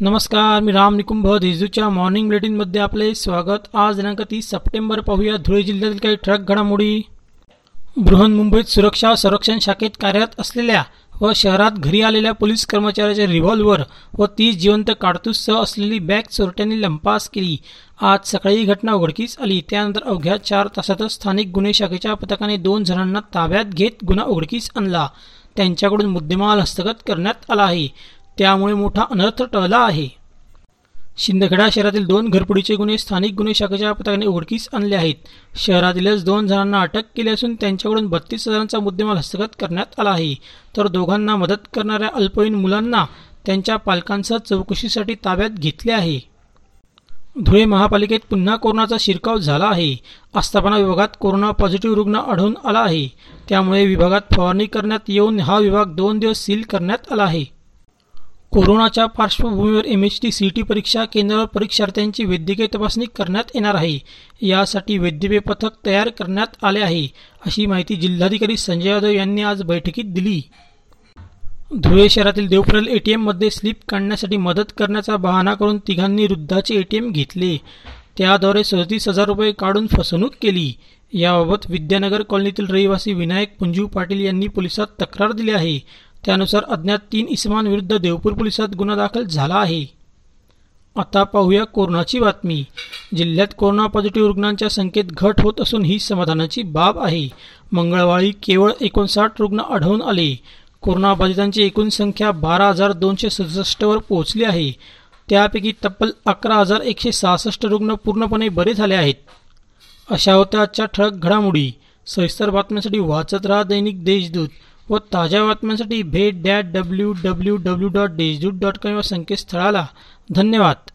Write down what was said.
नमस्कार मी राम निकुंभ देजूच्या मॉर्निंग बुलेटिनमध्ये आपले स्वागत. आज दिनांक तीस सप्टेंबर पाहूया धुळे जिल्ह्यातील काही ठळक घडामोडी. बृहन्मुंबईत सुरक्षा संरक्षण शाखेत कार्यरत असलेल्या व शहरात घरी आलेल्या पोलीस कर्मचाऱ्याचे रिव्हॉल्व्हर व तीस जिवंत काडतूससह असलेली बॅग चोरट्यांनी लंपास केली. आज सकाळी ही घटना उघडकीस आली. त्यानंतर अवघ्या चार तासातच स्थानिक गुन्हे शाखेच्या पथकाने दोन जणांना ताब्यात घेत गुन्हा उघडकीस आणला. त्यांच्याकडून मुद्देमाल हस्तगत करण्यात आला आहे. त्यामुळे मोठा अनर्थ टळला आहे. शिंदखेडा शहरातील दोन घरपुडीचे गुन्हे स्थानिक गुन्हे शाखेच्या पथकाने उघडकीस आणले आहेत. शहरातीलच दोन जणांना अटक केली असून त्यांच्याकडून बत्तीस हजारांचा मुद्देमाल हस्तगत करण्यात आला आहे. तर दोघांना मदत करणाऱ्या अल्पवयीन मुलांना त्यांच्या पालकांसह चौकशीसाठी ताब्यात घेतले आहे. धुळे महापालिकेत पुन्हा कोरोनाचा शिरकाव झाला आहे. आस्थापना विभागात कोरोना पॉझिटिव्ह रुग्ण आढळून आला आहे. त्यामुळे विभागात फवारणी करण्यात येऊन हा विभाग दोन दिवस सील करण्यात आला आहे. कोरोनाच्या पार्श्वभूमीवर M H T C T परीक्षा केंद्रावर परीक्षार्थ्यांची वैद्यकीय तपासणी करण्यात येणार आहे. यासाठी वैद्यकीय पथक तयार करण्यात आले आहे अशी माहिती जिल्हाधिकारी संजय यादव यांनी आज बैठकीत दिली. धुळे शहरातील देवप्रल ए टी एममध्ये स्लिप काढण्यासाठी मदत करण्याचा बहाणा करून तिघांनी वृद्धाचे ए टी एम घेतले. त्याद्वारे सदतीस हजार रुपये काढून फसवणूक केली. याबाबत विद्यानगर कॉलनीतील रहिवासी विनायक पुंजू पाटील यांनी पोलिसात तक्रार दिली आहे. त्यानुसार अज्ञात तीन इसमांविरुद्ध देवपूर पोलिसात गुन्हा दाखल झाला आहे. आता पाहूया कोरोनाची बातमी. जिल्ह्यात कोरोना पॉझिटिव्ह रुग्णांच्या संख्येत घट होत असून ही समाधानाची बाब आहे. मंगळवारी केवळ एकोणसाठ रुग्ण आढळून आले. कोरोनाबाधितांची एकूण संख्या बारा हजार दोनशे सदुसष्टवर पोहोचली आहे. त्यापैकी तब्बल अकरा हजार एकशे सहासष्ट रुग्ण पूर्णपणे बरे झाले आहेत. अशा होत्या आजच्या ठळक घडामोडी. सविस्तर बातम्यांसाठी वाचत राहा दैनिक देशदूत. व ताज्या बातम्यांसाठी भेट that W W W dot Deshdoot dot com या संकेतस्थळाला. धन्यवाद.